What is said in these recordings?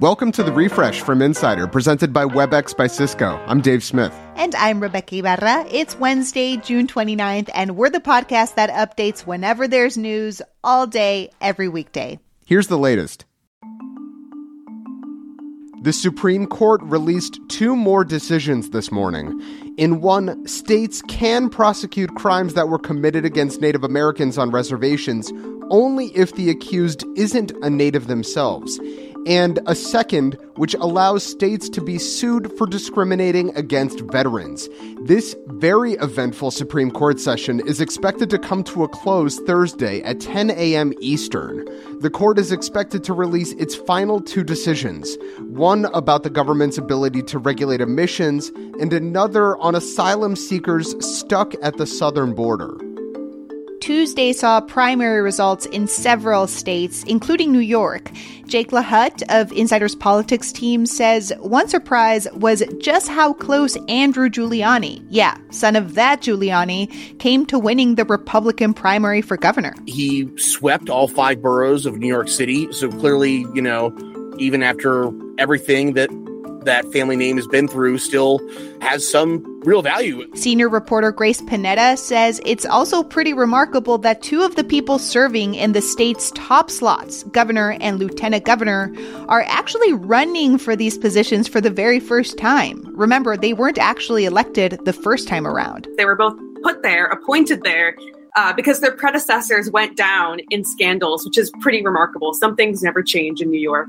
Welcome to the refresh from Insider, presented by WebEx by Cisco. I'm Dave Smith. And I'm Rebeca Ibarra. It's Wednesday, June 29th, and we're the podcast that updates whenever there's news all day, every weekday. Here's the latest. The Supreme Court released two more decisions this morning. In one, states can prosecute crimes that were committed against Native Americans on reservations only if the accused isn't a native themselves and a second, which allows states to be sued for discriminating against veterans. This very eventful Supreme Court session is expected to come to a close Thursday at 10 a.m. Eastern. The court is expected to release its final two decisions one about the government's ability to regulate emissions, and another on asylum seekers stuck at the southern border. Tuesday saw primary results in several states, including New York. Jake LaHut of Insider's Politics team says one surprise was just how close Andrew Giuliani, yeah, son of that Giuliani, came to winning the Republican primary for governor. He swept all five boroughs of New York City. So clearly, you know, even after everything that that family name has been through still has some real value. Senior reporter Grace Panetta says it's also pretty remarkable that two of the people serving in the state's top slots, governor and lieutenant governor, are actually running for these positions for the very first time. Remember, they weren't actually elected the first time around. They were both put there, appointed there, uh, because their predecessors went down in scandals, which is pretty remarkable. Some things never change in New York.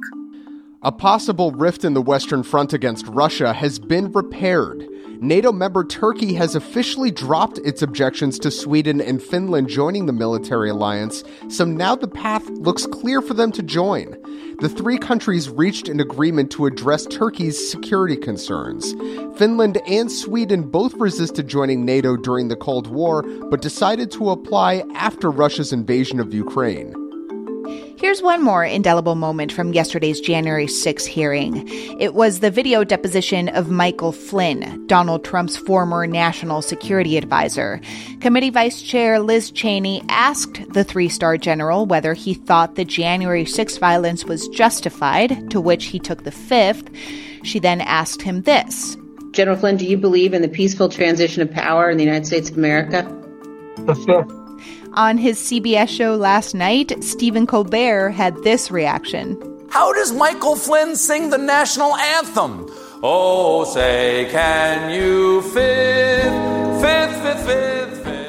A possible rift in the Western Front against Russia has been repaired. NATO member Turkey has officially dropped its objections to Sweden and Finland joining the military alliance, so now the path looks clear for them to join. The three countries reached an agreement to address Turkey's security concerns. Finland and Sweden both resisted joining NATO during the Cold War, but decided to apply after Russia's invasion of Ukraine. Here's one more indelible moment from yesterday's January 6 hearing. It was the video deposition of Michael Flynn, Donald Trump's former national security advisor. Committee Vice Chair Liz Cheney asked the three star general whether he thought the January 6 violence was justified, to which he took the fifth. She then asked him this General Flynn, do you believe in the peaceful transition of power in the United States of America? The fifth. On his CBS show last night, Stephen Colbert had this reaction. How does Michael Flynn sing the national anthem? Oh, say, can you fifth, fifth, fifth, fifth, fifth,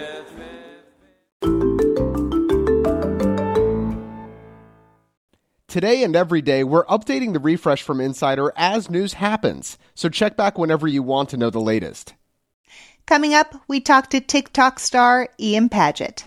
Today and every day, we're updating the refresh from Insider as news happens, so check back whenever you want to know the latest. Coming up, we talk to TikTok star Ian Paget.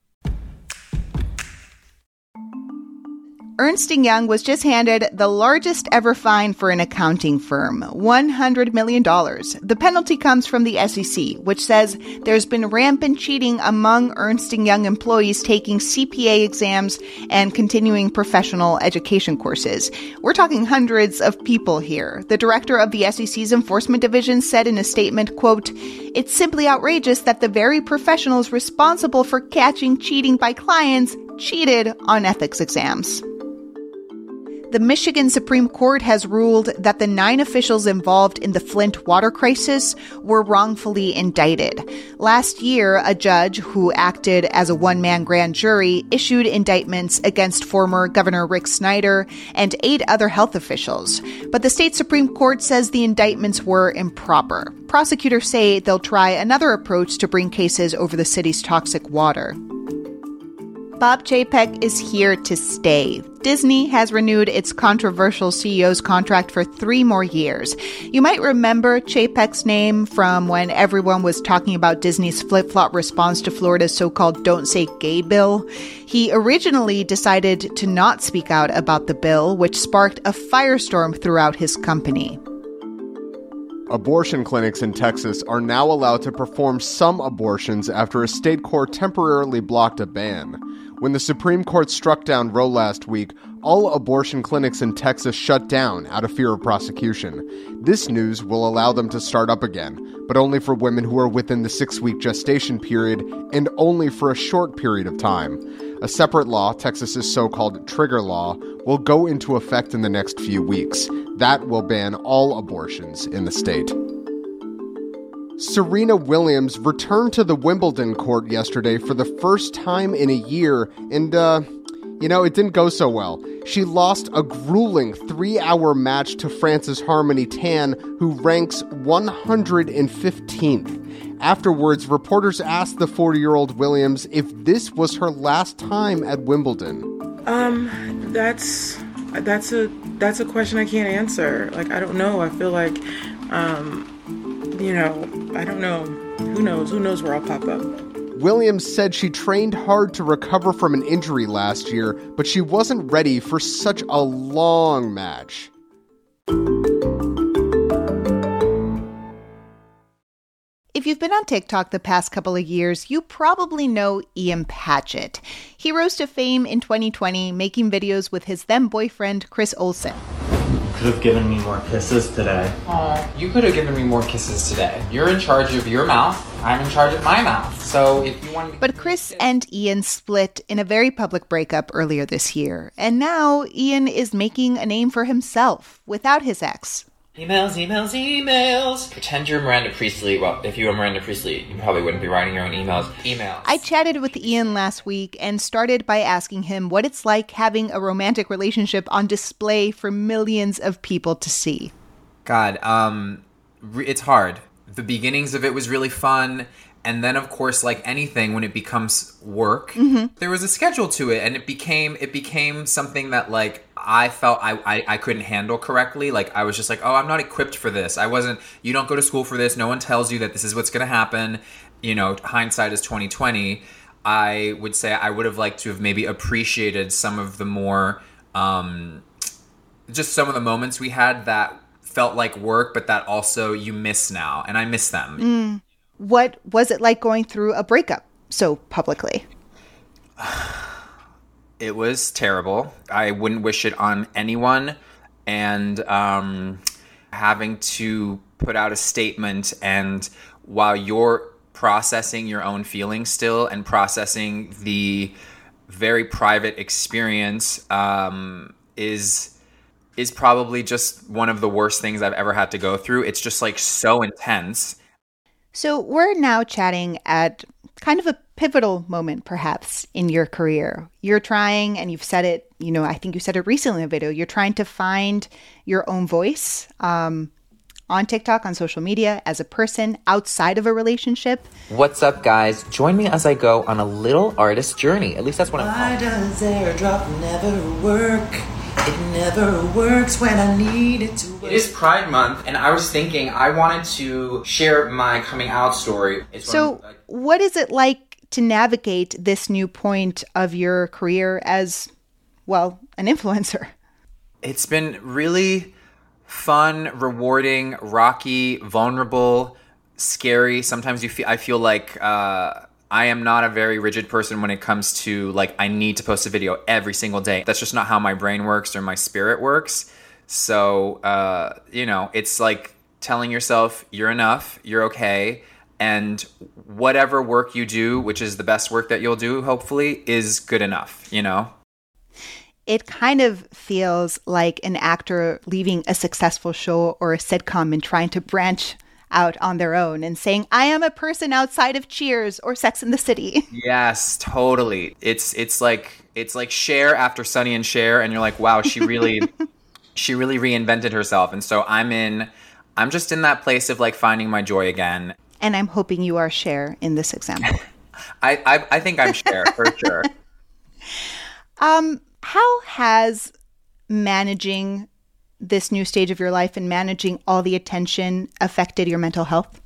Ernst & Young was just handed the largest ever fine for an accounting firm, $100 million. The penalty comes from the SEC, which says there's been rampant cheating among Ernst & Young employees taking CPA exams and continuing professional education courses. We're talking hundreds of people here. The director of the SEC's enforcement division said in a statement, quote, "It's simply outrageous that the very professionals responsible for catching cheating by clients cheated on ethics exams." The Michigan Supreme Court has ruled that the nine officials involved in the Flint water crisis were wrongfully indicted. Last year, a judge who acted as a one man grand jury issued indictments against former Governor Rick Snyder and eight other health officials. But the state Supreme Court says the indictments were improper. Prosecutors say they'll try another approach to bring cases over the city's toxic water. Bob Chapek is here to stay. Disney has renewed its controversial CEO's contract for three more years. You might remember Chapek's name from when everyone was talking about Disney's flip flop response to Florida's so called Don't Say Gay bill. He originally decided to not speak out about the bill, which sparked a firestorm throughout his company. Abortion clinics in Texas are now allowed to perform some abortions after a state court temporarily blocked a ban. When the Supreme Court struck down Roe last week, all abortion clinics in Texas shut down out of fear of prosecution. This news will allow them to start up again, but only for women who are within the six week gestation period and only for a short period of time. A separate law, Texas's so called trigger law, will go into effect in the next few weeks. That will ban all abortions in the state. Serena Williams returned to the Wimbledon court yesterday for the first time in a year, and, uh, you know, it didn't go so well. She lost a grueling three hour match to France's Harmony Tan, who ranks 115th. Afterwards, reporters asked the 40 year old Williams if this was her last time at Wimbledon. Um, that's that's a that's a question I can't answer. Like I don't know. I feel like, um, you know, I don't know. Who knows? Who knows where I'll pop up? Williams said she trained hard to recover from an injury last year, but she wasn't ready for such a long match. If you've been on TikTok the past couple of years, you probably know Ian Paget. He rose to fame in 2020 making videos with his then boyfriend, Chris Olsen. Could have given me more kisses today. Aw, you could have given me more kisses today. You're in charge of your mouth. I'm in charge of my mouth. So if you want to. But Chris and Ian split in a very public breakup earlier this year. And now Ian is making a name for himself without his ex. Emails, emails, emails. Pretend you're Miranda Priestley. Well, if you were Miranda Priestley, you probably wouldn't be writing your own emails. Emails. I chatted with Ian last week and started by asking him what it's like having a romantic relationship on display for millions of people to see. God, um, it's hard. The beginnings of it was really fun. And then, of course, like anything, when it becomes work, there was a schedule to it, and it became it became something that like I felt I, I I couldn't handle correctly. Like I was just like, oh, I'm not equipped for this. I wasn't. You don't go to school for this. No one tells you that this is what's going to happen. You know, hindsight is 2020. I would say I would have liked to have maybe appreciated some of the more, um, just some of the moments we had that felt like work, but that also you miss now, and I miss them. What was it like going through a breakup so publicly? It was terrible. I wouldn't wish it on anyone. And um, having to put out a statement, and while you're processing your own feelings still and processing the very private experience, um, is is probably just one of the worst things I've ever had to go through. It's just like so intense. So we're now chatting at kind of a pivotal moment, perhaps, in your career. You're trying, and you've said it, you know, I think you said it recently in a video, you're trying to find your own voice um, on TikTok, on social media, as a person outside of a relationship. What's up, guys? Join me as I go on a little artist journey. At least that's what I'm Why calling. it. does airdrop never work? It never works when I need it to work. It is Pride Month, and I was thinking I wanted to share my coming out story. It's So, when- what is it like to navigate this new point of your career as, well, an influencer? It's been really fun, rewarding, rocky, vulnerable, scary. Sometimes you feel I feel like uh, I am not a very rigid person when it comes to like I need to post a video every single day. That's just not how my brain works or my spirit works. So uh, you know, it's like telling yourself you're enough, you're okay, and whatever work you do, which is the best work that you'll do, hopefully, is good enough. You know. It kind of feels like an actor leaving a successful show or a sitcom and trying to branch out on their own and saying, I am a person outside of Cheers or Sex in the City. Yes, totally. It's it's like it's like Cher after Sonny and Cher, and you're like, wow, she really she really reinvented herself. And so I'm in I'm just in that place of like finding my joy again. And I'm hoping you are Cher in this example. I I, I think I'm Cher for sure. Um, how has managing this new stage of your life and managing all the attention affected your mental health?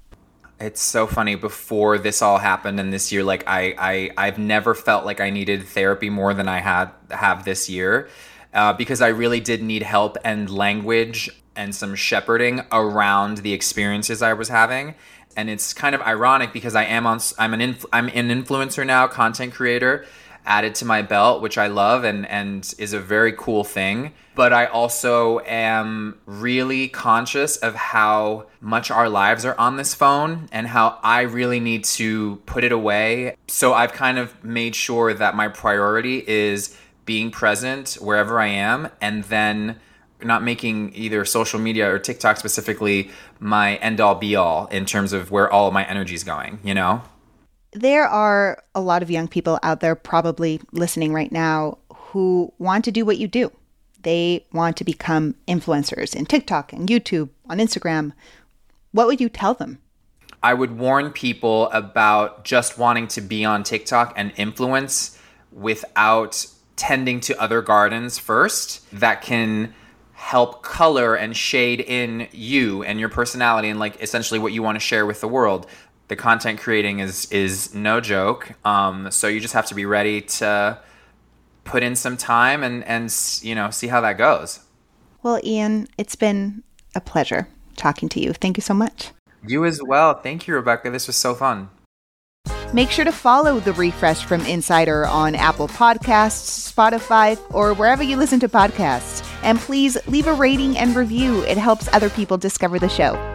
It's so funny. Before this all happened, and this year, like I, I, I've never felt like I needed therapy more than I had have this year, uh, because I really did need help and language and some shepherding around the experiences I was having. And it's kind of ironic because I am on I'm an inf- I'm an influencer now, content creator added to my belt, which I love and and is a very cool thing. But I also am really conscious of how much our lives are on this phone and how I really need to put it away. So I've kind of made sure that my priority is being present wherever I am and then not making either social media or TikTok specifically my end all be all in terms of where all of my energy is going, you know? There are a lot of young people out there probably listening right now who want to do what you do. They want to become influencers in TikTok and YouTube, on Instagram. What would you tell them? I would warn people about just wanting to be on TikTok and influence without tending to other gardens first that can help color and shade in you and your personality and like essentially what you want to share with the world the content creating is is no joke. Um, so you just have to be ready to put in some time and and you know see how that goes. Well ian it's been a pleasure talking to you. Thank you so much. You as well. Thank you rebeca. This was so fun. Make sure to follow The Refresh from Insider on Apple Podcasts, Spotify, or wherever you listen to podcasts. And please leave a rating and review. It helps other people discover the show.